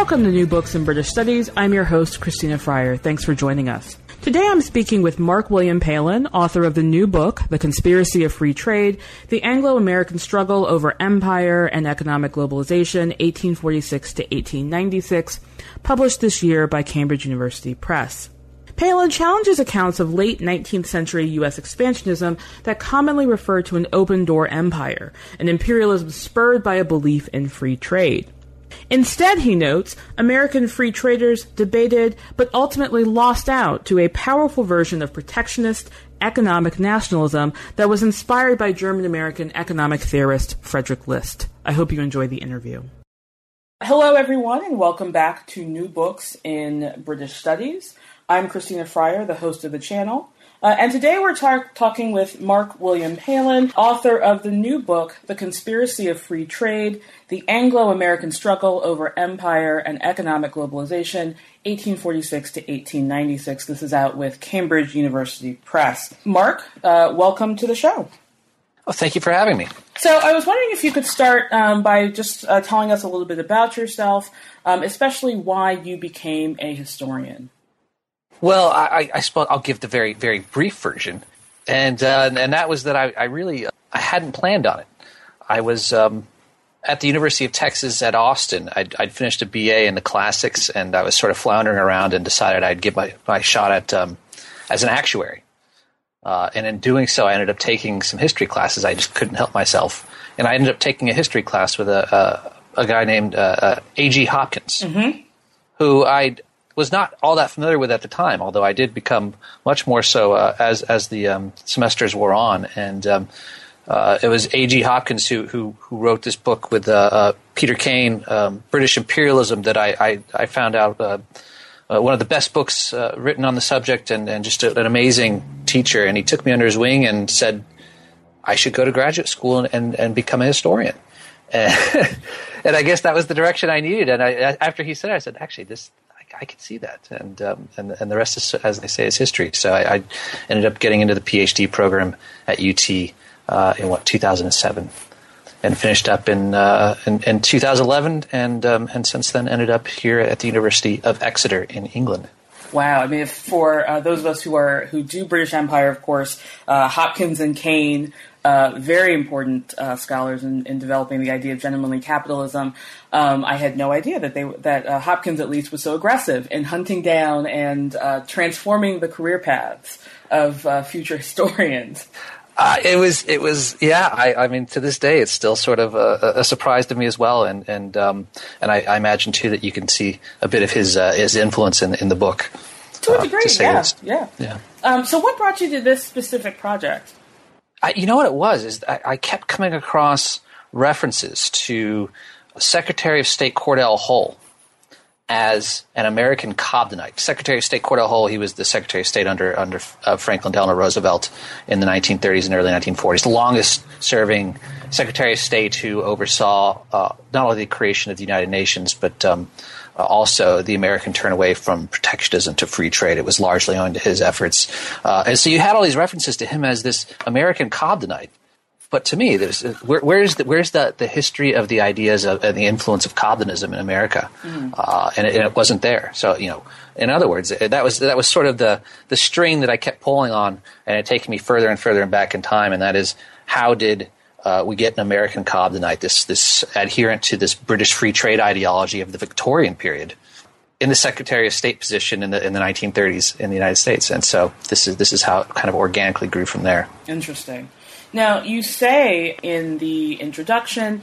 Welcome to New Books in British Studies. I'm your host, Christina Fryer. Thanks for joining us. Today I'm speaking with Marc-William Palen, author of the new book, The Conspiracy of Free Trade, The Anglo-American Struggle Over Empire and Economic Globalization, 1846 to 1896, published this year by Cambridge University Press. Palen challenges accounts of late 19th century U.S. expansionism that commonly refer to an open door empire, an imperialism spurred by a belief in free trade. Instead, he notes, American free traders debated but ultimately lost out to a powerful version of protectionist economic nationalism that was inspired by German American economic theorist Frederick List. I hope you enjoy the interview. Hello, everyone, and welcome back to New Books in British Studies. I'm Christina Fryer, the host of the channel. Uh, and today we're tar- talking with Marc-William Palen, author of the new book, The Conspiracy of Free Trade The Anglo American Struggle Over Empire and Economic Globalization, 1846 to 1896. This is out with Cambridge University Press. Marc, uh, welcome to the show. Well, thank you for having me. So, I was wondering if you could start um, by just uh, telling us a little bit about yourself, um, especially why you became a historian. Well, I, I suppose I'll give the very, very brief version, and uh, and that was that I, I really uh, I hadn't planned on it. I was um, at the University of Texas at Austin. I'd, I'd, finished a BA in the classics, and I was sort of floundering around, and decided I'd give my, my shot at um, as an actuary. Uh, and in doing so, I ended up taking some history classes. I just couldn't help myself, and I ended up taking a history class with a a, a guy named uh, uh A.G. Hopkins, mm-hmm. who I'd was not all that familiar with at the time, although I did become much more so uh, as as the um, semesters wore on. And um, uh, it was A.G. Hopkins who, who, who wrote this book with uh, uh Peter Cain, um, British Imperialism, that I I, I found out. Uh, uh, one of the best books written on the subject, and, and just a, an amazing teacher. And he took me under his wing and said, I should go to graduate school and, and, and become a historian. And, and I guess that was the direction I needed. And I, after he said it, I said, actually, this I could see that, and um, and and the rest is, as they say, is history. So I, I ended up getting into the PhD program at UT uh, in what 2007, and finished up in uh, in, in, 2011, and um, and since then ended up here at the University of Exeter in England. Wow, I mean, for uh, those of us who are who do British Empire, of course, uh, Hopkins and Cain uh, very important uh, scholars in, in, developing the idea of gentlemanly capitalism. Um, I had no idea that they that uh, Hopkins at least was so aggressive in hunting down and uh, transforming the career paths of future historians. Uh, it was, it was, yeah. I, I, mean, to this day, it's still sort of a, a surprise to me as well, and and um, and I, I, imagine too that you can see a bit of his his influence in in the book. To a degree, yeah, yeah, yeah. Um, so, what brought you to this specific project? I, you know what it was is I, I, kept coming across references to Secretary of State Cordell Hull as an American Cobdenite. Secretary of State Cordell Hull, he was the Secretary of State under under uh, Franklin Delano Roosevelt in the 1930s and early 1940s, the longest serving Secretary of State who oversaw uh, not only the creation of the United Nations but um, uh, also the American turn away from protectionism to free trade. It was largely owing to his efforts. Uh, and so you had all these references to him as this American Cobdenite. But to me, there's, where, where's, the, where's the, the history of the ideas of, and the influence of Cobdenism in America? Mm. Uh, and, it, and, it, wasn't there. So, you know, in other words, that was, that was sort of the, the string that I kept pulling on, and it taken me further and further and back in time, and that is how did uh, we get an American Cobdenite, this this adherent to this British free trade ideology of the Victorian period, in the Secretary of State position in the in the 1930s in the United States, and so this is this is how it kind of organically grew from there. Interesting. Now you say in the introduction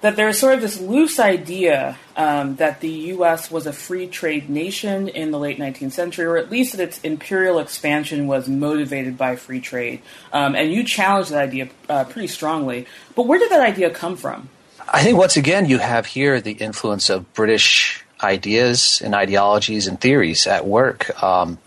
that there's sort of this loose idea um, that the U.S. was a free trade nation in the late 19th century, or at least that its imperial expansion was motivated by free trade. Um, and you challenge that idea uh, pretty strongly. But where did that idea come from? I think once again you have here the influence of British ideas and ideologies and theories at work. Um,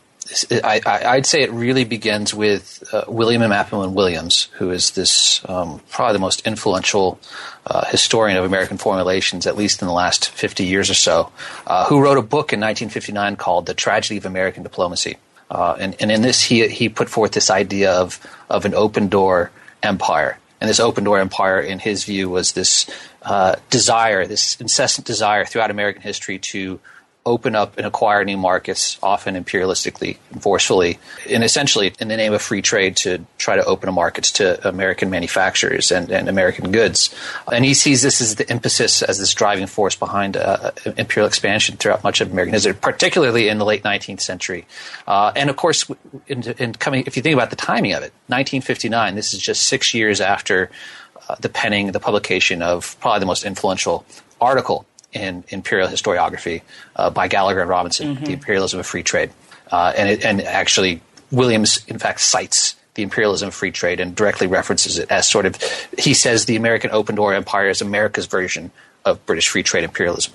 I, would say it really begins with uh, William M. Appleman Williams, who is this um, probably the most influential uh, historian of American formulations, at least in the last 50 years or so, uh, who wrote a book in 1959 called The Tragedy of American Diplomacy. Uh, and, and, in this, he, he put forth this idea of, of an open door empire And this open door empire, in his view, was this uh, desire, this incessant desire throughout American history to open up and acquire new markets, often imperialistically and forcefully, and essentially in the name of free trade to try to open markets to American manufacturers and, and American goods. And he sees this as the impetus, as this driving force behind uh, imperial expansion throughout much of American history, particularly in the late 19th century. Uh, and of course, in, in, coming, if you think about the timing of it, 1959, this is just six years after uh, the penning, the publication of probably the most influential article in imperial historiography uh, by Gallagher and Robinson, mm-hmm. The Imperialism of Free Trade. Uh, and, it, and actually, Williams, in fact, cites the imperialism of free trade and directly references it as sort of, he says the American open door empire is America's version of British free trade imperialism.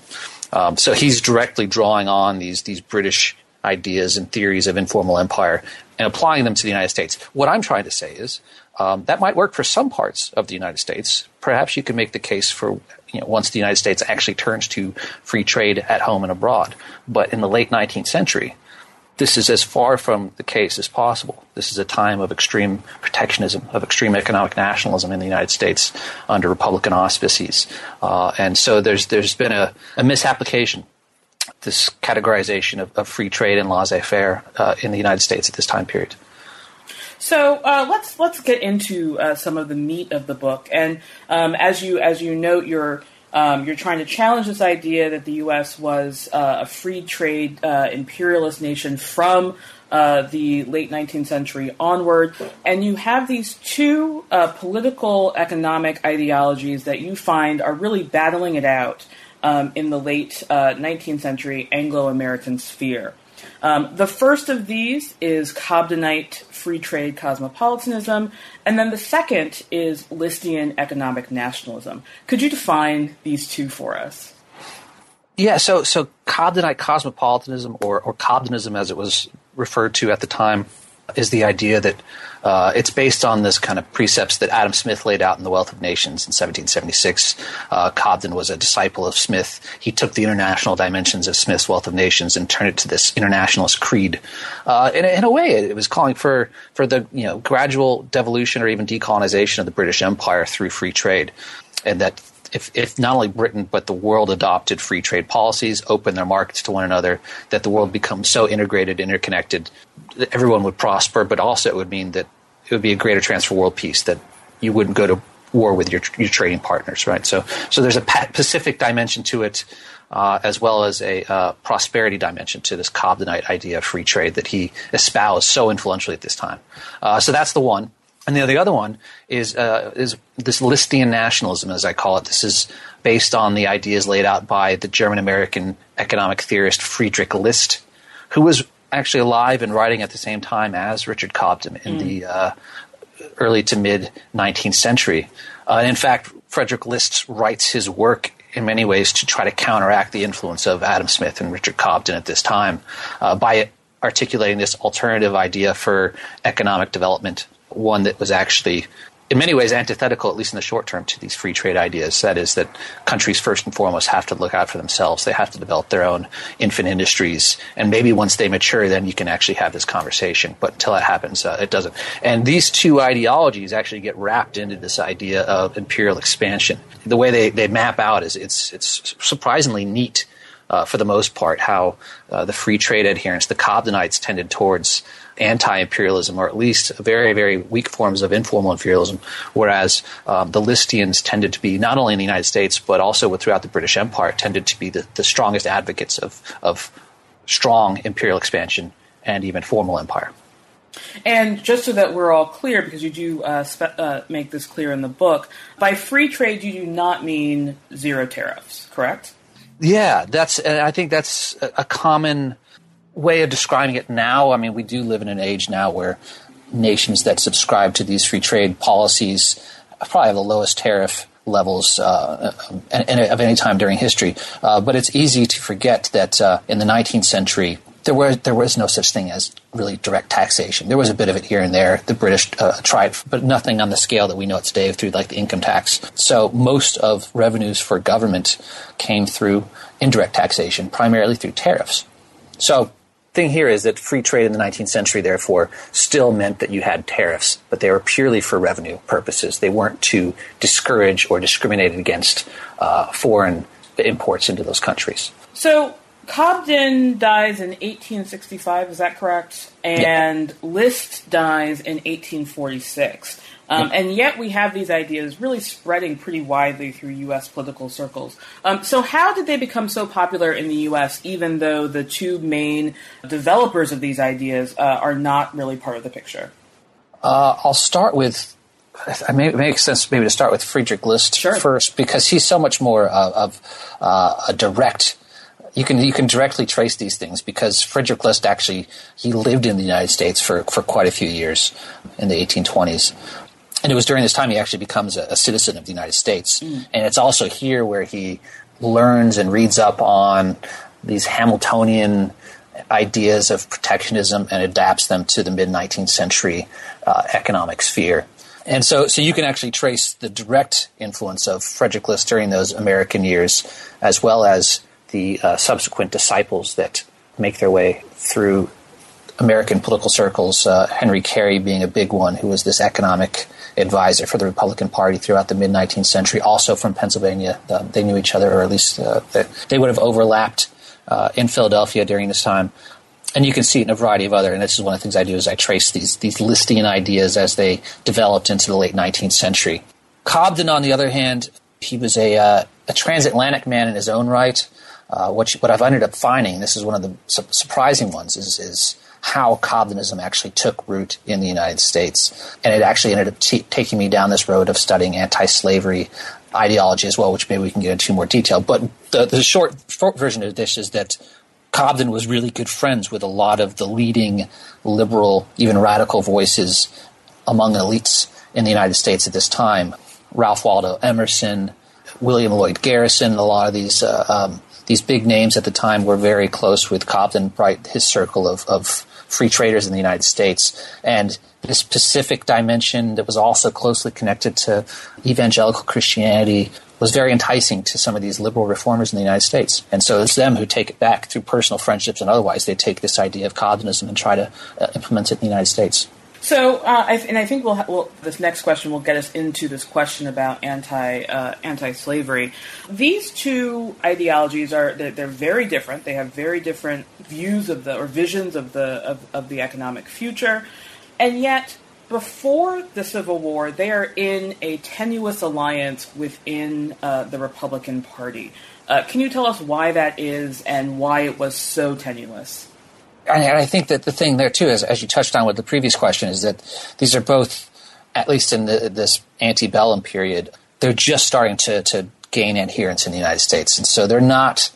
Um, so he's directly drawing on these, these British ideas and theories of informal empire and applying them to the United States. What I'm trying to say is um, that might work for some parts of the United States. Perhaps you can make the case for you know, once the United States actually turns to free trade at home and abroad. But in the late 19th century, this is as far from the case as possible. This is a time of extreme protectionism, of extreme economic nationalism in the United States under Republican auspices. Uh, and so there's, there's been a, a misapplication, this categorization of, of, free trade and laissez faire uh, in the United States at this time period. So uh, let's let's get into uh, some of the meat of the book. And um, as you as you note, you're um, you're trying to challenge this idea that the U.S. was uh, a free trade uh, imperialist nation from uh, the late 19th century onward, and you have these two uh, political economic ideologies that you find are really battling it out um, in the late 19th century Anglo-American sphere. Um, the first of these is Cobdenite free trade cosmopolitanism, and then the second is Listian economic nationalism. Could you define these two for us? Yeah, so so Cobdenite cosmopolitanism, or or Cobdenism as it was referred to at the time, is the idea that uh, it's based on this kind of precepts that Adam Smith laid out in The Wealth of Nations in 1776. Uh, Cobden was a disciple of Smith. He took the international dimensions of Smith's Wealth of Nations and turned it to this internationalist creed. Uh, in, in, a way, it was calling for for the you know gradual devolution or even decolonization of the British Empire through free trade, and that if, if not only Britain but the world adopted free trade policies, opened their markets to one another, that the world becomes so integrated, interconnected, that everyone would prosper, but also it would mean that it would be a greater chance for world peace that you wouldn't go to war with your, your trading partners, right? So, so there's a Pacific dimension to it, uh, as well as a uh, prosperity dimension to this Cobdenite idea of free trade that he espoused so influentially at this time. Uh, so that's the one. And the, the other one is uh, is this Listian nationalism, as I call it. This is based on the ideas laid out by the German American economic theorist Friedrich List, who was actually alive and writing at the same time as Richard Cobden in mm. the uh, early to mid 19th century. Uh, and in fact, Frederick List writes his work in many ways to try to counteract the influence of Adam Smith and Richard Cobden at this time uh, by articulating this alternative idea for economic development, one that was actually in many ways antithetical, at least in the short term, to these free trade ideas. That is, that countries first and foremost have to look out for themselves. They have to develop their own infant industries, and maybe once they mature, then you can actually have this conversation. But until that happens, uh, it doesn't. And these two ideologies actually get wrapped into this idea of imperial expansion. The way they, they map out is it's it's surprisingly neat. Uh, for the most part, how uh, the free trade adherents, the Cobdenites, tended towards anti-imperialism, or at least very, very weak forms of informal imperialism, whereas um, the Listians tended to be not only in the United States but also throughout the British Empire tended to be the, the strongest advocates of of strong imperial expansion and even formal empire. And just so that we're all clear, because you do uh, spe- uh, make this clear in the book, by free trade you do not mean zero tariffs, correct? Yeah, that's. I think that's a common way of describing it now, I mean, we do live in an age now where nations that subscribe to these free trade policies probably have the lowest tariff levels uh, of any time during history. Uh, but it's easy to forget that uh, in the 19th century, there was there was no such thing as really direct taxation. There was a bit of it here and there. The British uh, tried, but nothing on the scale that we know it today through like the income tax. So most of revenues for government came through indirect taxation, primarily through tariffs. So thing here is that free trade in the 19th century, therefore, still meant that you had tariffs, but they were purely for revenue purposes. They weren't to discourage or discriminate against uh, foreign imports into those countries. So Cobden dies in 1865, is that correct? And yeah. List dies in 1846. Um, and yet we have these ideas really spreading pretty widely through U.S. political circles. Um, so, how did they become so popular in the U.S., even though the two main developers of these ideas uh, are not really part of the picture? Uh, I'll start with. I may, it makes sense maybe to start with Friedrich List sure. first because he's so much more uh, of uh, a direct you can you can directly trace these things because Frederick List actually he lived in the United States for, for quite a few years in the 1820s. And it was during this time he actually becomes a, a citizen of the United States. Mm. And it's also here where he learns and reads up on these Hamiltonian ideas of protectionism and adapts them to the mid 19th century uh, economic sphere. And so, so you can actually trace the direct influence of Frederick List during those American years, as well as the uh, subsequent disciples that make their way through American political circles. Uh, Henry Carey being a big one, who was this economic advisor for the Republican Party throughout the mid 19th century, also from Pennsylvania. Uh, they knew each other, or at least uh, they, would have overlapped uh, in Philadelphia during this time. And you can see it in a variety of other, and this is one of the things I do is I trace these these ideas as they developed into the late 19th century. Cobden, on the other hand, he was a, uh, a transatlantic man in his own right. Uh, what, what I've ended up finding, this is one of the su- surprising ones, is, is how Cobdenism actually took root in the United States. And it actually ended up t- taking me down this road of studying anti slavery ideology as well, which maybe we can get into more detail. But the, the short, short version of this is that Cobden was really good friends with a lot of the leading liberal, even radical voices among elites in the United States at this time. Ralph Waldo Emerson, William Lloyd Garrison, a lot of these uh, um, these big names at the time were very close with Cobden, right? His circle of, of free traders in the United States. And this Pacific dimension that was also closely connected to evangelical Christianity was very enticing to some of these liberal reformers in the United States. And so it's them who take it back through personal friendships and otherwise. They take this idea of Cobdenism and try to uh, implement it in the United States. So, uh, I, and I think we'll, we'll, this next question will get us into this question about anti uh, anti slavery. These two ideologies are they're, they're, very different. They have very different views of the or visions of the of, of the economic future, and yet before the Civil War, they are in a tenuous alliance within uh, the Republican Party. Uh, can you tell us why that is and why it was so tenuous? And I think that the thing there too is, as you touched on with the previous question, is that these are both, at least in the, this antebellum period, they're just starting to, to gain adherence in the United States, and so they're not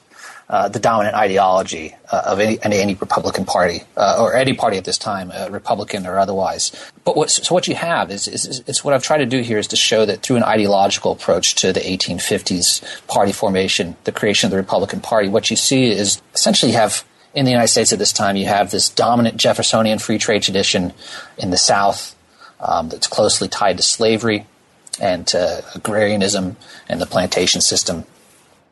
uh, the dominant ideology uh, of any, any, Republican Party uh, or any party at this time, uh, Republican or otherwise. But what, so what you have is, is, is, what I've tried to do here is to show that through an ideological approach to the 1850s party formation, the creation of the Republican Party, what you see is essentially you have in the United States at this time, you have this dominant Jeffersonian free trade tradition in the South um, that's closely tied to slavery and to agrarianism and the plantation system.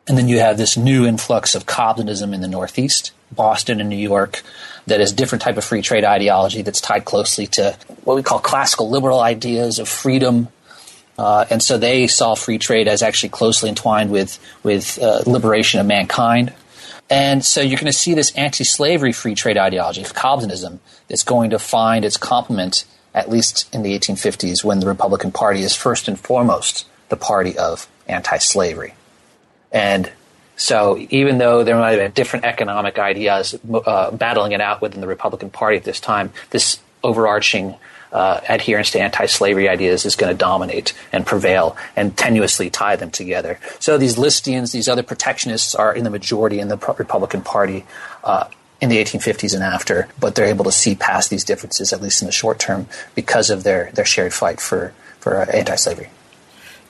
And then you have this new influx of Cobdenism in the Northeast, Boston and New York, that is a different type of free trade ideology that's tied closely to what we call classical liberal ideas of freedom. Uh, and so they saw free trade as actually closely entwined with, with uh, liberation of mankind and so you're going to see this anti slavery free trade ideology of Cobdenism that's going to find its complement, at least in the 1850s, when the Republican Party is first and foremost the party of anti slavery. And so even though there might have been different economic ideas uh, battling it out within the Republican Party at this time, this overarching uh, adherence to anti-slavery ideas is going to dominate and prevail and tenuously tie them together. So these Listians, these other protectionists, are in the majority in the Republican Party. Uh, in the 1850s and after, but they're able to see past these differences, at least in the short term, because of their, their shared fight for, for uh, anti-slavery.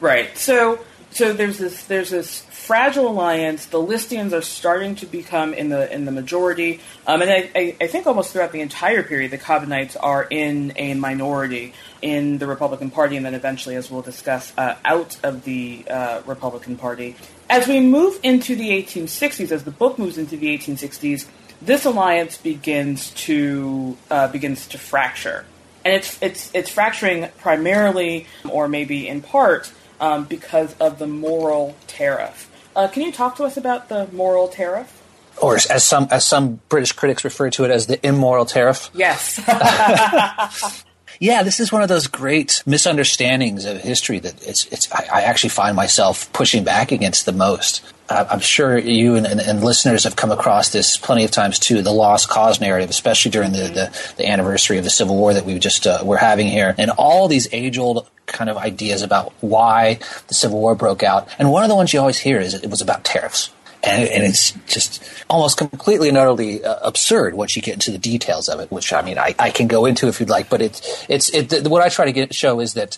Right. So, so there's this there's this fragile alliance. The Listians are starting to become in the in the majority, um, and I, I, I, think almost throughout the entire period, the Cobdenites are in a minority in the Republican Party, and then eventually, as we'll discuss, uh, out of the uh, Republican Party. As we move into the 1860s, as the book moves into the 1860s, this alliance begins to uh, begins to fracture, and it's it's it's fracturing primarily, or maybe in part, um, because of the Morrill tariff. Uh, can you talk to us about the Morrill tariff? Or as some as some British critics refer to it as the immoral tariff. Yes. yeah, this is one of those great misunderstandings of history that it's it's I, I actually find myself pushing back against the most. I'm sure you and, and, and, listeners have come across this plenty of times too. The lost cause narrative, especially during the, the, the anniversary of the Civil War that we just uh, we're having here, and all these age old kind of ideas about why the Civil War broke out. And one of the ones you always hear is it was about tariffs. And, and it's just almost completely and utterly uh, absurd once you get into the details of it, which I mean I, I can go into if you'd like. But it's it's it, what I try to get show is that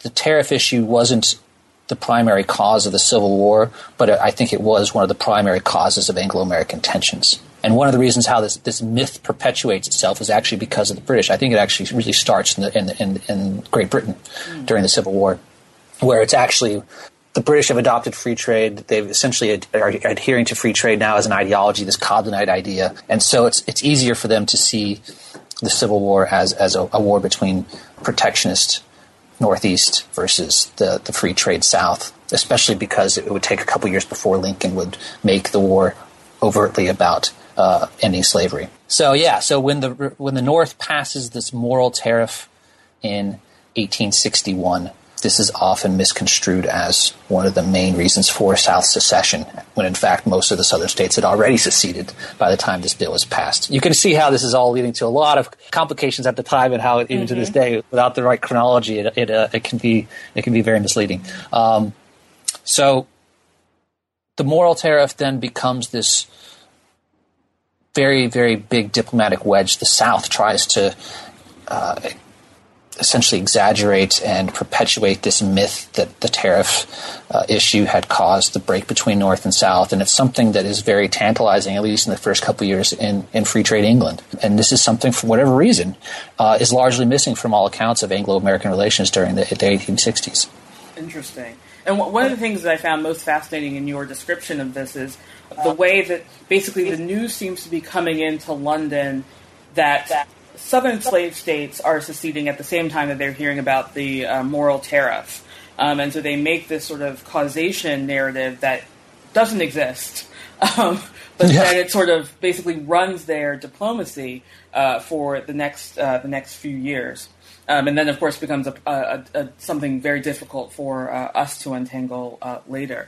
the tariff issue wasn't the primary cause of the Civil War, but I think it was one of the primary causes of Anglo American tensions. And one of the reasons how this, this myth perpetuates itself is actually because of the British. I think it actually really starts in, the, in, in, in Great Britain mm. during the Civil War, where it's actually the British have adopted free trade. They've essentially ad- are adhering to free trade now as an ideology, this Cobdenite idea, and so it's it's easier for them to see the Civil War as as a, a war between protectionist Northeast versus the, the free trade South, especially because it would take a couple years before Lincoln would make the war overtly about uh, ending slavery. So yeah, so when the when the North passes this Morrill tariff in 1861, this is often misconstrued as one of the main reasons for South secession, when in fact most of the southern states had already seceded by the time this bill was passed. You can see how this is all leading to a lot of complications at the time, and how even mm-hmm. to this mm-hmm. day, without the right chronology, it it, uh, it can be it can be very misleading. Um, so the Morrill tariff then becomes this very very big diplomatic wedge. The South tries to uh, essentially exaggerate and perpetuate this myth that the tariff uh, issue had caused the break between North and South. And it's something that is very tantalizing, at least in the first couple of years in, in free trade England. And this is something, for whatever reason, uh, is largely missing from all accounts of Anglo American relations during the, the 1860s. Interesting. And one of the things that I found most fascinating in your description of this is the way that basically the news seems to be coming into London that southern slave states are seceding at the same time that they're hearing about the uh, Morrill tariff. Um, and so they make this sort of causation narrative that doesn't exist. Um, but yeah. then it sort of basically runs their diplomacy uh, for the next uh, the next few years, um, and then of course becomes a, a, a, something very difficult for uh, us to untangle uh, later.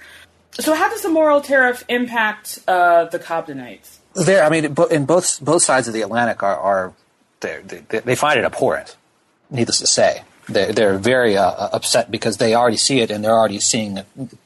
So, how does the Morrill tariff impact uh, the Cobdenites? There, I mean, in both both sides of the Atlantic are, are they, they find it abhorrent, needless to say. They're, they're very uh, upset because they already see it and they're already seeing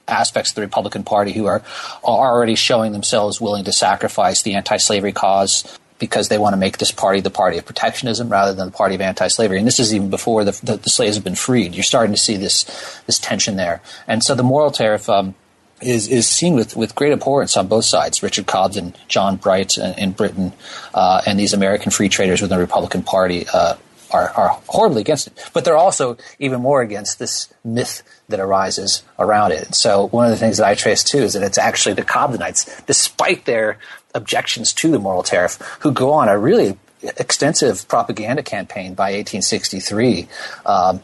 aspects of the Republican Party who are, are already showing themselves willing to sacrifice the anti slavery cause because they want to make this party the party of protectionism rather than the party of anti-slavery. And this is even before the, the, the slaves have been freed. You're starting to see this this tension there. And so the Morrill tariff um, is is seen with, with great abhorrence on both sides. Richard Cobden, John Bright in, in Britain, uh, and these American free traders within the Republican Party uh, are, are horribly against it. But they're also even more against this myth that arises around it. So one of the things that I trace too is that it's actually the Cobdenites, despite their objections to the Morrill tariff, who go on a really extensive propaganda campaign by 1863 um,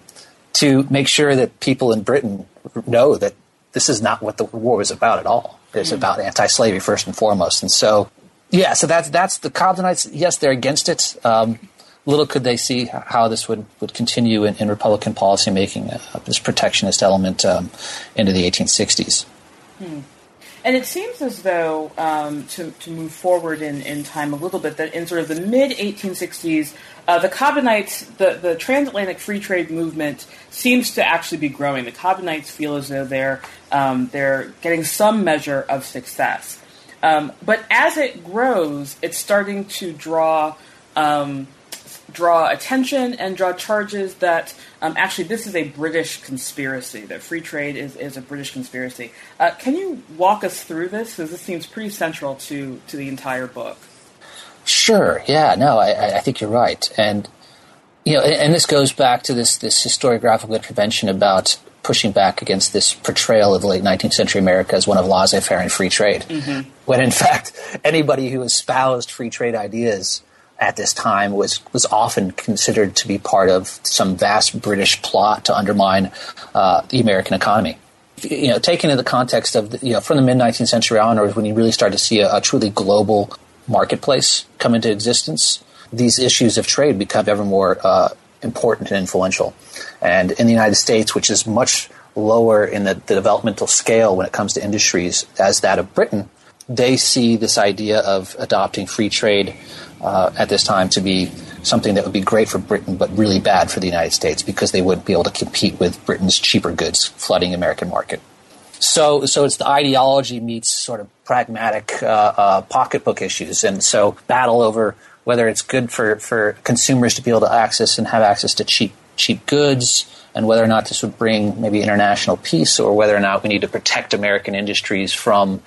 to make sure that people in Britain know that this is not what the war was about at all. It's mm. about anti-slavery first and foremost. And so, yeah, so that's that's the Cobdenites. Yes, they're against it. Um, little could they see how this would, would continue in, in Republican policymaking, uh, this protectionist element um, into the 1860s. Hmm. And it seems as though, um, to, to move forward in, in time a little bit, that in sort of the mid 1860s, uh, the Cobdenites, the, the transatlantic free trade movement seems to actually be growing. The Cobdenites feel as though they're, um, they're getting some measure of success. Um, but as it grows, it's starting to draw um, draw attention and draw charges that um, actually this is a British conspiracy, that free trade is, is a British conspiracy. Uh, can you walk us through this? Because this seems pretty central to, to the entire book. Sure. Yeah. No, I, I think you're right. And, you know, and, and this goes back to this, this historiographical intervention about pushing back against this portrayal of the late 19th century America as one of laissez faire and free trade. Mm-hmm. When in fact, anybody who espoused free trade ideas at this time was, was often considered to be part of some vast British plot to undermine uh, the American economy. You know, taken in the context of, the, you know, from the mid 19th century onwards, when you really start to see a, a truly global marketplace come into existence, these issues of trade become ever more uh, important and influential. And in the United States, which is much lower in the, the, developmental scale when it comes to industries as that of Britain, they see this idea of adopting free trade uh, at this time to be something that would be great for Britain, but really bad for the United States because they wouldn't be able to compete with Britain's cheaper goods flooding American market. So, so it's the ideology meets sort of pragmatic uh, uh, pocketbook issues, and so battle over whether it's good for, for consumers to be able to access and have access to cheap cheap goods, and whether or not this would bring maybe international peace, or whether or not we need to protect American industries from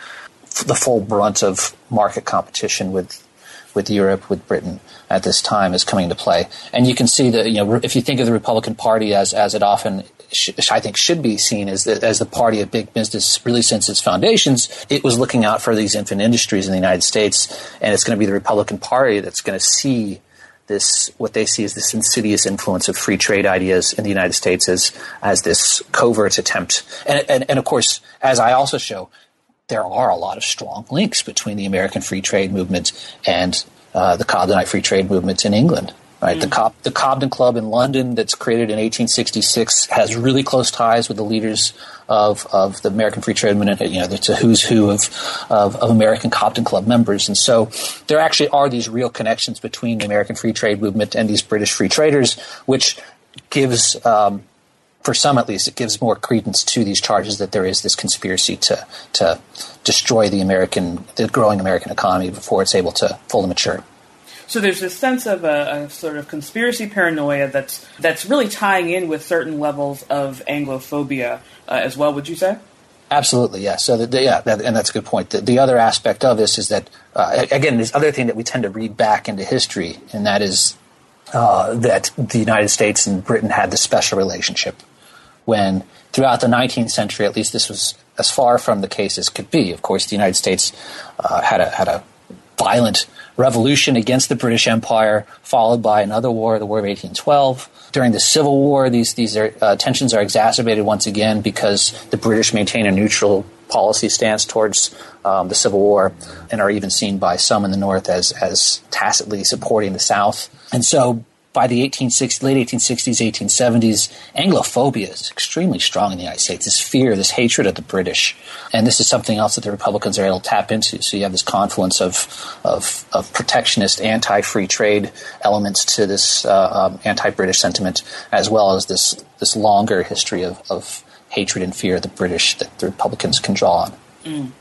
the full brunt of market competition with with Europe, with Britain at this time is coming into play. And you can see that, you know, if you think of the Republican Party as, as it often, sh- I think, should be seen as the, as the party of big business really since its foundations, it was looking out for these infant industries in the United States. And it's going to be the Republican Party that's going to see this, what they see as this insidious influence of free trade ideas in the United States as, as this covert attempt. And, and, and of course, as I also show, there are a lot of strong links between the American free trade movement and uh, the Cobdenite free trade movement in England. Right, mm. the, Cob- the Cobden Club in London, that's created in 1866, has really close ties with the leaders of, of the American Free Trade Movement. You know, it's a who's who of, of, of American Cobden Club members, and so there actually are these real connections between the American Free Trade Movement and these British free traders, which gives um, for some at least, it gives more credence to these charges that there is this conspiracy to to destroy the American, the growing American economy before it's able to fully mature. So there's this sense of a, a, sort of conspiracy paranoia that's that's really tying in with certain levels of Anglophobia uh, as well. Would you say? Absolutely, yes. So, the, the, yeah, that, and that's a good point. The, the, other aspect of this is that, uh, again, this other thing that we tend to read back into history, and that is uh, that the United States and Britain had this special relationship when throughout the 19th century, at least this was as far from the case as could be. Of course, the United States uh, had a had a violent revolution against the British Empire, followed by another war, the War of 1812. During the Civil War, these these are, uh, tensions are exacerbated once again because the British maintain a neutral policy stance towards um, the Civil War and are even seen by some in the North as as tacitly supporting the South. And so by the 1860s, late 1860s, 1870s, Anglophobia is extremely strong in the United States. This fear, this hatred of the British, and this is something else that the Republicans are able to tap into. So you have this confluence of of, of protectionist, anti-free trade elements to this uh, um, anti-British sentiment, as well as this this longer history of, of hatred and fear of the British that the Republicans can draw on. Mm.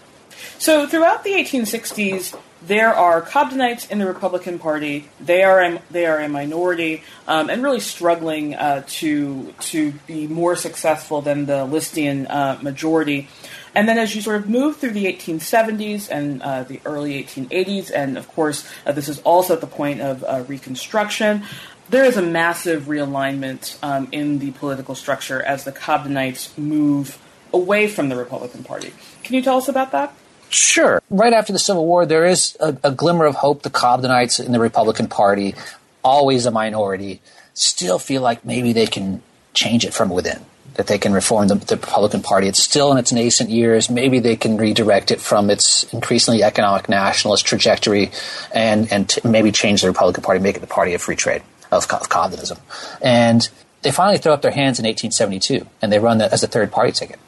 So throughout the 1860s, there are Cobdenites in the Republican Party. They are a, they are a minority um, and really struggling uh, to to be more successful than the Listian uh, majority. And then as you sort of move through the 1870s and uh, the early 1880s, and of course uh, this is also at the point of uh, Reconstruction, there is a massive realignment um, in the political structure as the Cobdenites move away from the Republican Party. Can you tell us about that? Sure. Right after the Civil War, there is a, a glimmer of hope. The Cobdenites in the Republican Party, always a minority, still feel like maybe they can change it from within that they can reform the, the, Republican Party. It's still in its nascent years. Maybe they can redirect it from its increasingly economic nationalist trajectory and, and t- maybe change the Republican Party, make it the party of free trade, of, of Cobdenism. And they finally throw up their hands in 1872 and they run that as a third party ticket.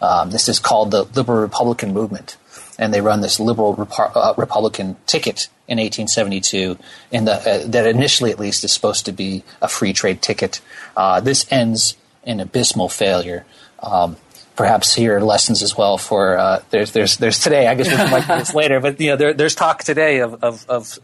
Um, this is called the Liberal Republican Movement and they run this liberal Repo- uh, Republican ticket in 1872, in the, uh, that initially at least is supposed to be a free trade ticket. Uh, this ends in abysmal failure. Um, perhaps here lessons as well for uh, there's there's there's today. I guess we might do this later, but you know there, there's talk today of of, of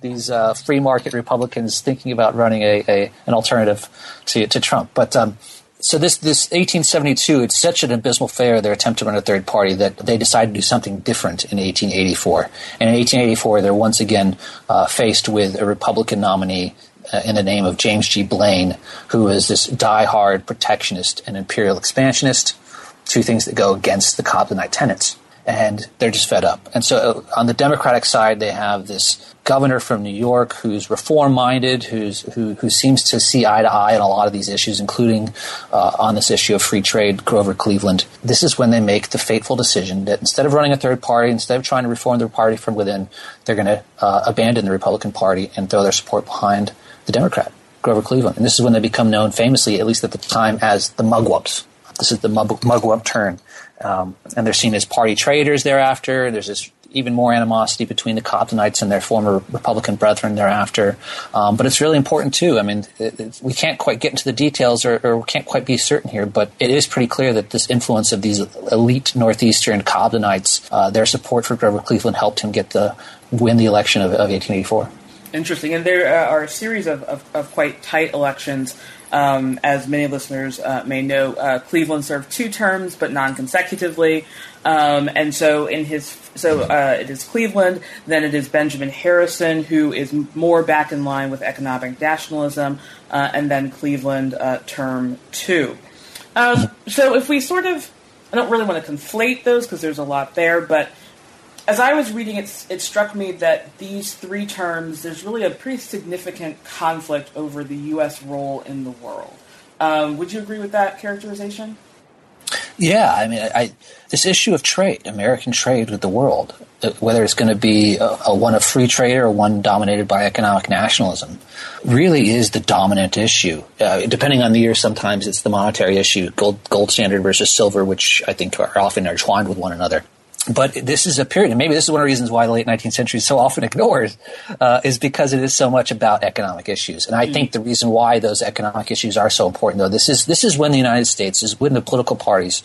these uh, free market Republicans thinking about running a, a an alternative to to Trump, but. Um, so this this 1872, it's such an abysmal failure their attempt to run a third party that they decided to do something different in 1884. And in 1884, they're once again uh, faced with a Republican nominee uh, in the name of James G. Blaine, who is this die-hard protectionist and imperial expansionist, two things that go against the Cobdenite tenets. And they're just fed up. And so uh, on the Democratic side, they have this governor from New York who's reform minded, who's who who seems to see eye to eye on a lot of these issues, including uh, on this issue of free trade, Grover Cleveland. This is when they make the fateful decision that instead of running a third party, instead of trying to reform their party from within, they're going to uh, abandon the Republican Party and throw their support behind the Democrat, Grover Cleveland. And this is when they become known famously, at least at the time, as the Mugwumps. This is the Mugwump turn. Um, and they're seen as party traitors thereafter. There's this even more animosity between the Cobdenites and their former Republican brethren thereafter. Um, but it's really important too. I mean, it, it, we can't quite get into the details or, or, we can't quite be certain here, but it is pretty clear that this influence of these elite Northeastern Cobdenites, uh, their support for Grover Cleveland helped him get the win the election of, of 1884. Interesting, and there uh, are a series of, of, of quite tight elections. Um, as many listeners uh, may know, uh, Cleveland served two terms, but non-consecutively. Um, and so in his so uh, it is Cleveland, then it is Benjamin Harrison, who is more back in line with economic nationalism, uh, and then Cleveland uh, term two. Um, so if we sort of, I don't really want to conflate those because there's a lot there, but as I was reading it, it struck me that these three terms, there's really a pretty significant conflict over the U.S. role in the world. Um, would you agree with that characterization? Yeah, I mean, I, this issue of trade, American trade with the world, uh, whether it's going to be a, a, one of free trade or one dominated by economic nationalism, really is the dominant issue. Uh, depending on the year, sometimes it's the monetary issue, gold, gold standard versus silver, which I think are often intertwined with one another but this is a period, and maybe this is one of the reasons why the late 19th century is so often ignored, uh, is because it is so much about economic issues. And I mm. think the reason why those economic issues are so important, though, this is this is when the United States is when the political parties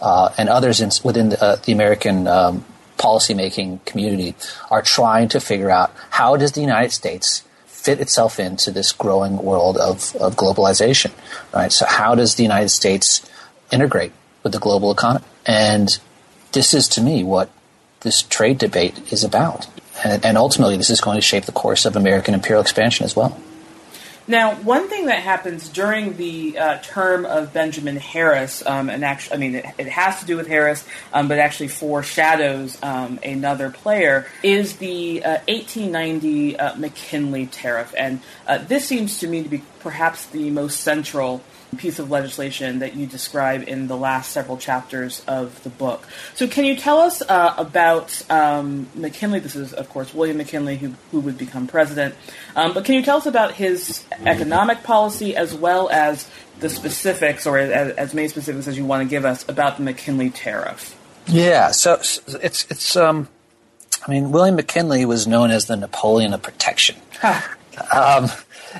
uh, and others in, within the, uh, the American um, policymaking community are trying to figure out how does the United States fit itself into this growing world of, of globalization, right? So how does the United States integrate with the global economy? And this is to me what this trade debate is about. And, and, ultimately, this is going to shape the course of American imperial expansion as well. Now, one thing that happens during the uh, term of Benjamin Harris, um, and actually, I mean, it, it, has to do with Harris, um, but actually foreshadows um, another player, is the uh, 1890 uh, McKinley Tariff. And uh, this seems to me to be perhaps the most central piece of legislation that you describe in the last several chapters of the book. So, can you tell us uh, about um, McKinley? This is, of course, William McKinley, who, who would become president. Um, but can you tell us about his economic policy as well as the specifics, or as, as many specifics as you want to give us, about the McKinley tariff? Yeah, so it's it's. Um, I mean, William McKinley was known as the Napoleon of protection. Huh.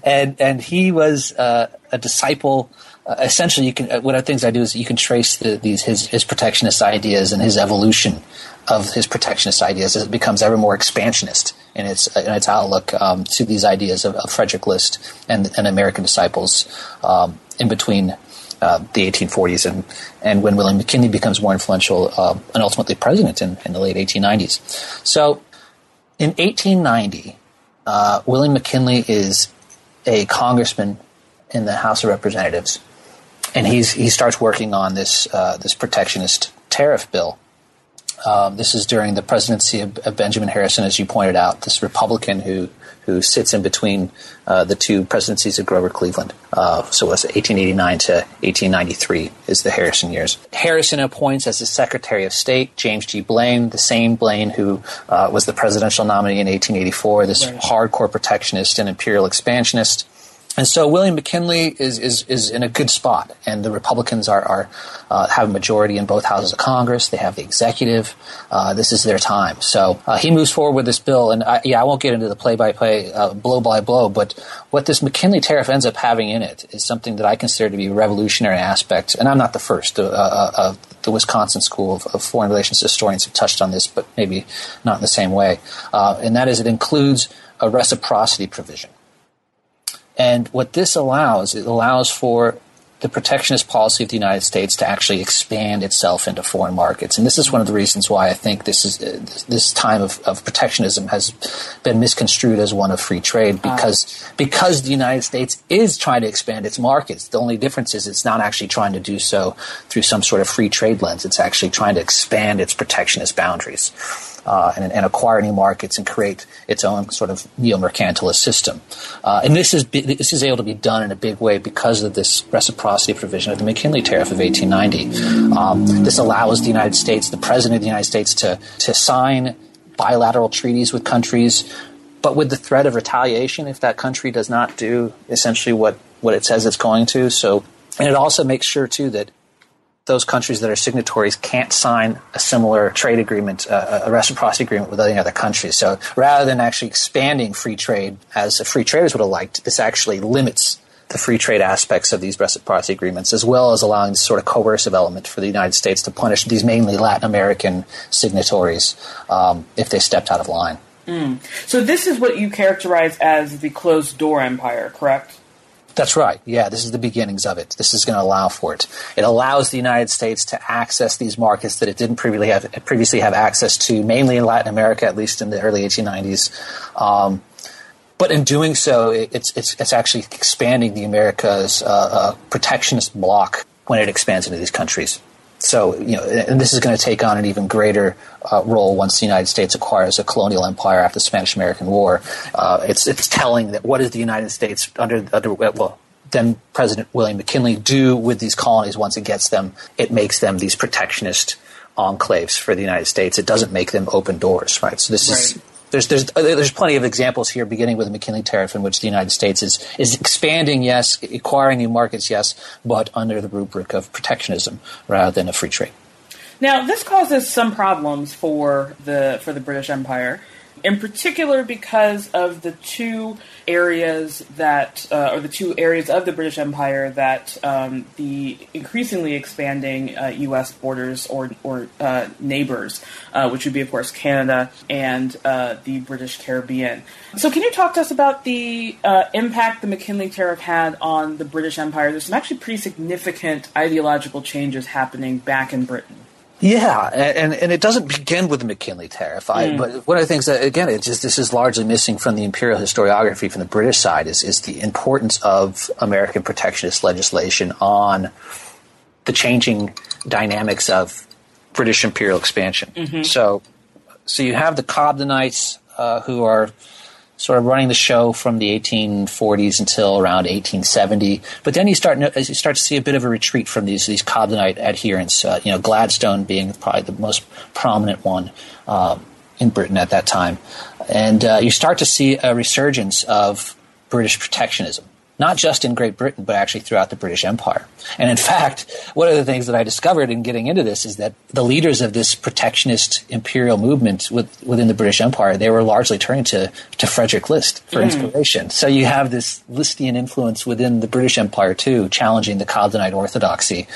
And and he was uh, a disciple. Uh, essentially, you can uh, one of the things I do is you can trace the, these his his protectionist ideas and his evolution of his protectionist ideas as it becomes ever more expansionist in its in its outlook um, to these ideas of, of, Frederick List and and American disciples um, in between. Uh, the 1840s and, and when William McKinley becomes more influential uh, and ultimately president in, in the late 1890s. So in 1890, uh, William McKinley is a congressman in the House of Representatives, and he's he starts working on this uh, this protectionist tariff bill. Um, this is during the presidency of, of, Benjamin Harrison, as you pointed out, this Republican who who sits in between uh, the two presidencies of Grover Cleveland. Uh, so it was 1889 to 1893 is the Harrison years. Harrison appoints as his Secretary of State James G. Blaine, the same Blaine who uh, was the presidential nominee in 1884, this right. hardcore protectionist and imperial expansionist. And so William McKinley is, is, is in a good spot, and the Republicans are, are uh, have a majority in both houses of Congress. They have the executive. Uh, this is their time. So uh, he moves forward with this bill, and I, yeah, I won't get into the play by play, blow by blow, but what this McKinley tariff ends up having in it is something that I consider to be a revolutionary aspect. And I'm not the first. Uh, uh, the Wisconsin School of, of, Foreign Relations historians have touched on this, but maybe not in the same way. Uh, and that is, it includes a reciprocity provision. And what this allows, it allows for the protectionist policy of the United States to actually expand itself into foreign markets. And this is one of the reasons why I think this is uh, this time of, of protectionism has been misconstrued as one of free trade because uh, because the United States is trying to expand its markets. The only difference is it's not actually trying to do so through some sort of free trade lens. It's actually trying to expand its protectionist boundaries uh, and, and, acquire new markets and create its own sort of neo-mercantilist system. Uh, and this is this is able to be done in a big way because of this reciprocity provision of the McKinley Tariff of 1890. Um, this allows the United States, the President of the United States, to to sign bilateral treaties with countries, but with the threat of retaliation if that country does not do essentially what what it says it's going to. So, and it also makes sure too that those countries that are signatories can't sign a similar trade agreement, uh, a reciprocity agreement with any other countries. So rather than actually expanding free trade as the free traders would have liked, this actually limits the free trade aspects of these reciprocity agreements, as well as allowing this sort of coercive element for the United States to punish these mainly Latin American signatories um, if they stepped out of line. Mm. So this is what you characterize as the closed door empire, correct? That's right. Yeah, this is the beginnings of it. This is going to allow for it. It allows the United States to access these markets that it didn't previously have, previously have access to, mainly in Latin America, at least in the early 1890s. Um, but in doing so, it's, it's, it's actually expanding the America's uh, uh, protectionist bloc when it expands into these countries. So, you know, and this is going to take on an even greater uh, role once the United States acquires a colonial empire after the Spanish-American War. Uh, it's it's telling that what does the United States under under well then President William McKinley do with these colonies once it gets them? It makes them these protectionist enclaves for the United States. It doesn't make them open doors, right? So this right. is there's there's uh, there's plenty of examples here, beginning with the McKinley Tariff, in which the United States is is expanding, yes, acquiring new markets, yes, but under the rubric of protectionism rather than a free trade. Now, this causes some problems for the for the British Empire in particular because of the two areas that, uh, or the two areas of the British Empire that um, the increasingly expanding uh, U.S. borders or, or uh, neighbors, uh, which would be, of course, Canada and uh, the British Caribbean. So, can you talk to us about the uh, impact the McKinley Tariff had on the British Empire? There's some actually pretty significant ideological changes happening back in Britain. Yeah, and and it doesn't begin with the McKinley Tariff. I, mm. But one of the things that again, it's just this is largely missing from the imperial historiography from the British side is is the importance of American protectionist legislation on the changing dynamics of British imperial expansion. Mm-hmm. So, so you have the Cobdenites uh, who are sort of running the show from the 1840s until around 1870. But then you start you start to see a bit of a retreat from these these Cobdenite adherents. Uh, you know, Gladstone being probably the most prominent one uh, in Britain at that time, and uh, you start to see a resurgence of British protectionism not just in Great Britain, but actually throughout the British Empire. And in fact, one of the things that I discovered in getting into this is that the leaders of this protectionist imperial movement with, within the British Empire, they were largely turning to, to Friedrich List for mm. inspiration. So you have this Listian influence within the British Empire too, challenging the Cobdenite orthodoxy.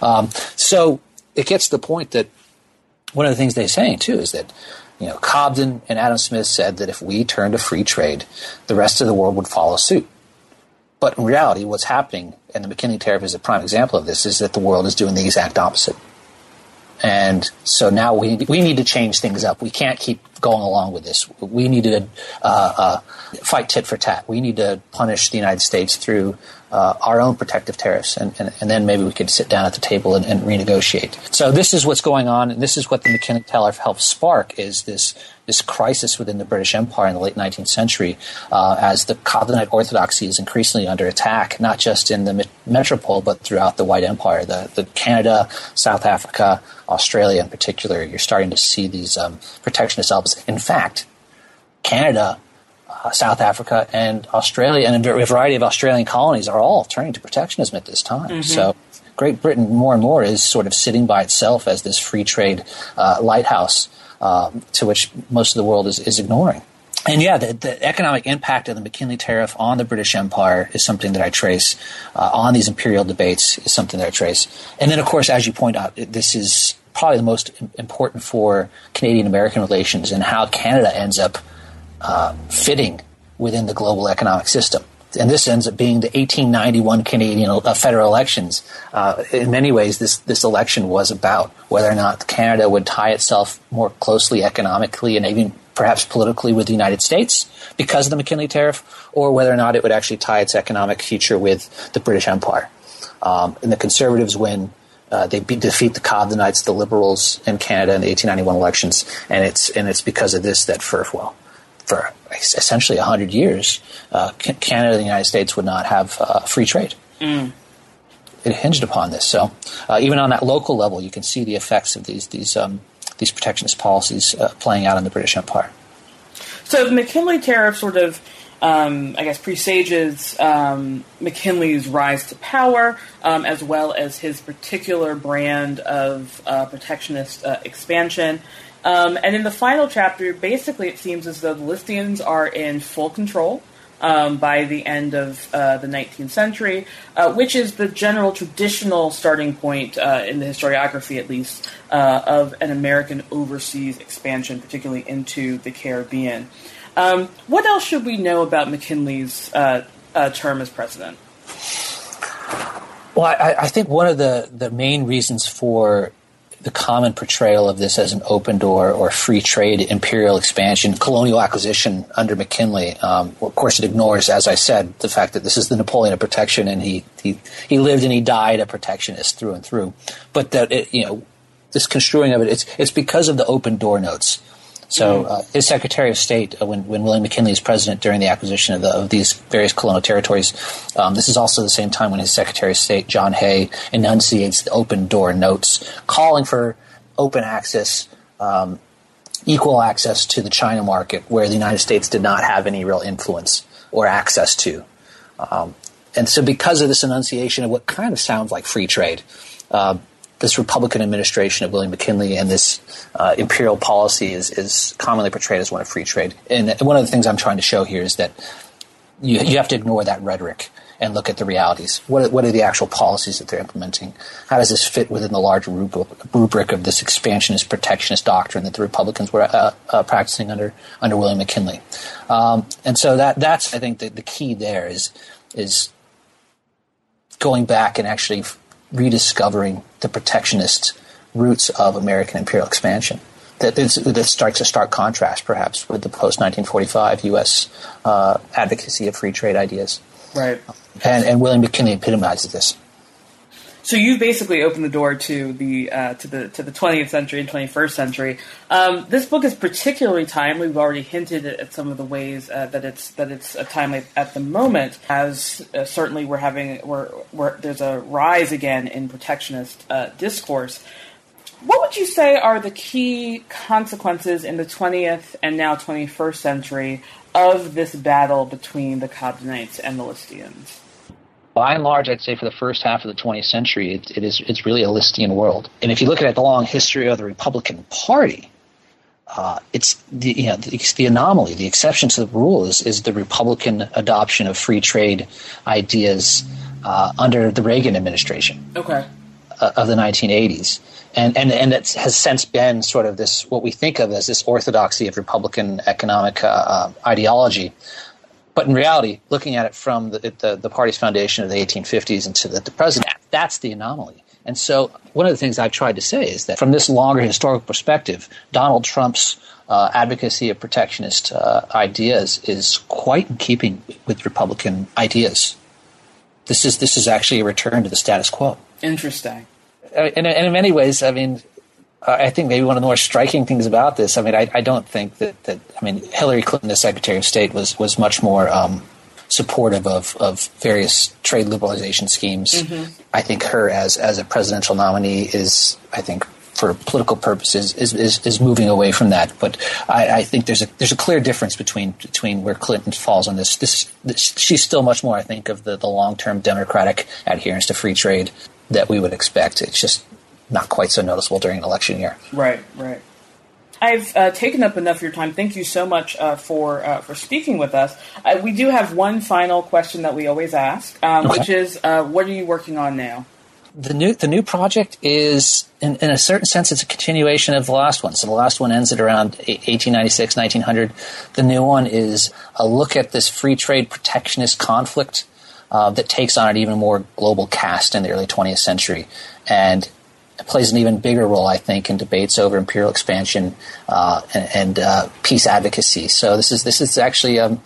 Um, so it gets to the point that one of the things they're saying too is that you know, Cobden and Adam Smith said that if we turned to free trade, the rest of the world would follow suit. But in reality, what's happening, and the McKinley Tariff is a prime example of this, is that the world is doing the exact opposite. And so now we, we need to change things up. We can't keep going along with this. We need to uh, uh, fight tit for tat. We need to punish the United States through uh, our own protective tariffs, and, and, and, then maybe we could sit down at the table and, and, renegotiate. So this is what's going on, and this is what the McKinley Tariff helped spark: is this this crisis within the British Empire in the late 19th century, uh, as the Cobdenite orthodoxy is increasingly under attack, not just in the metropole but throughout the White Empire, the, the Canada, South Africa, Australia in particular. You're starting to see these um, protectionist elements. In fact, Canada uh, South Africa and Australia and a variety of Australian colonies are all turning to protectionism at this time. Mm-hmm. So Great Britain more and more is sort of sitting by itself as this free trade uh, lighthouse uh, to which most of the world is, is ignoring. And yeah, the, the, economic impact of the McKinley Tariff on the British Empire is something that I trace. Uh, on these imperial debates is something that I trace. And then, of course, as you point out, this is probably the most important for Canadian American relations and how Canada ends up uh, fitting within the global economic system. And this ends up being the 1891 Canadian uh, federal elections. Uh, in many ways, this this election was about whether or not Canada would tie itself more closely economically and even perhaps politically with the United States because of the McKinley Tariff, or whether or not it would actually tie its economic future with the British Empire. Um, and the Conservatives win. Uh, they be- defeat the Cobdenites, the Liberals in Canada in the 1891 elections, and it's and it's because of this that for well, for essentially 100 years, uh, Canada and the United States would not have uh, free trade. Mm. It hinged upon this. So uh, even on that local level, you can see the effects of these these um, these protectionist policies uh, playing out in the British Empire. So the McKinley tariff sort of, um, I guess, presages um, McKinley's rise to power, um, as well as his particular brand of uh, protectionist uh, expansion. Um, and in the final chapter, basically, it seems as though the Listians are in full control um, by the end of uh, the 19th century, uh, which is the general traditional starting point uh, in the historiography, at least, uh, of an American overseas expansion, particularly into the Caribbean. Um, what else should we know about McKinley's uh, uh, term as president? Well, I, I, think one of the, the main reasons for the common portrayal of this as an open door or free trade imperial expansion, colonial acquisition under McKinley. Um, of course, it ignores, as I said, the fact that this is the Napoleon of protection, and he he, he lived and he died a protectionist through and through. But that it, you know, this construing of it, it's it's because of the open door notes. So uh, his Secretary of State, uh, when, when William McKinley is president during the acquisition of, the, of these various colonial territories, um, this is also the same time when his Secretary of State, John Hay, enunciates the open door notes, calling for open access, um, equal access to the China market, where the United States did not have any real influence or access to. Um, and so, because of this enunciation of what kind of sounds like free trade, uh, this Republican administration of William McKinley and this uh, imperial policy is, is commonly portrayed as one of free trade. And one of the things I'm trying to show here is that you, you have to ignore that rhetoric and look at the realities. What are, what are the actual policies that they're implementing? How does this fit within the larger rubric of this expansionist, protectionist doctrine that the Republicans were uh, uh, practicing under under William McKinley? Um, and so that that's I think the, the key there is is going back and actually rediscovering the protectionist roots of American imperial expansion. That, that strikes a stark contrast, perhaps, with the post 1945 U.S. Uh, advocacy of free trade ideas. Right. And, and William McKinley epitomizes this. So you've basically opened the door to the uh, to the to the 20th century and 21st century. Um, this book is particularly timely. We've already hinted at some of the ways uh, that it's that it's timely at the moment, as uh, certainly we're having we're, we're, there's a rise again in protectionist uh, discourse. What would you say are the key consequences in the 20th and now 21st century of this battle between the Cobdenites and the Listians? By and large, I'd say for the first half of the 20th century, it, it is it's really a Listian world. And if you look at the long history of the Republican Party, uh, it's the you know it's the anomaly, the exception to the rule is is the Republican adoption of free trade ideas uh, under the Reagan administration. Okay. Uh, of the 1980s, and and and it has since been sort of this what we think of as this orthodoxy of Republican economic uh, uh, ideology but in reality, looking at it from the, the, the party's foundation of the 1850s into the, the present, that's the anomaly. And so, one of the things I've tried to say is that from this longer historical perspective, Donald Trump's uh, advocacy of protectionist uh, ideas is quite in keeping with Republican ideas. This is this is actually a return to the status quo. Interesting. Uh, and, and in many ways, I mean, I think maybe one of the more striking things about this. I mean, I, I don't think that, that I mean Hillary Clinton, the Secretary of State, was was much more um, supportive of, of various trade liberalization schemes. Mm-hmm. I think her as as a presidential nominee is, I think, for political purposes, is, is, is moving away from that. But I, I, think there's a there's a clear difference between between where Clinton falls on this. This, this she's still much more, I think, of the, the long term democratic adherence to free trade that we would expect. It's just not quite so noticeable during an election year. Right, right. I've uh, taken up enough of your time. Thank you so much uh, for uh, for speaking with us. Uh, we do have one final question that we always ask, um, okay. which is, uh, what are you working on now? the new the new project is in, in, a certain sense it's a continuation of the last one so the last one ends at around 1896 1900 the new one is a look at this free trade protectionist conflict uh, that takes on an even more global cast in the early 20th century and plays an even bigger role i think in debates over imperial expansion uh, and, and uh, peace advocacy so this is this is actually um,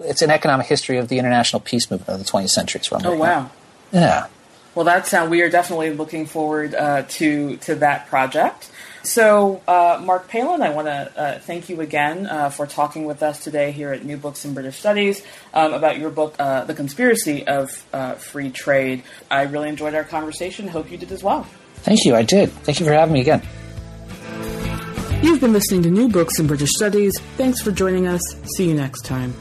it's an economic history of the international peace movement of the 20th century oh wow yeah well, that's uh, we are definitely looking forward uh, to to that project. So, uh, Marc Palen, I want to uh, thank you again uh, for talking with us today here at New Books in British Studies um, about your book, uh, The Conspiracy of Free Trade. I really enjoyed our conversation. Hope you did as well. Thank you. I did. Thank you for having me again. You've been listening to New Books in British Studies. Thanks for joining us. See you next time.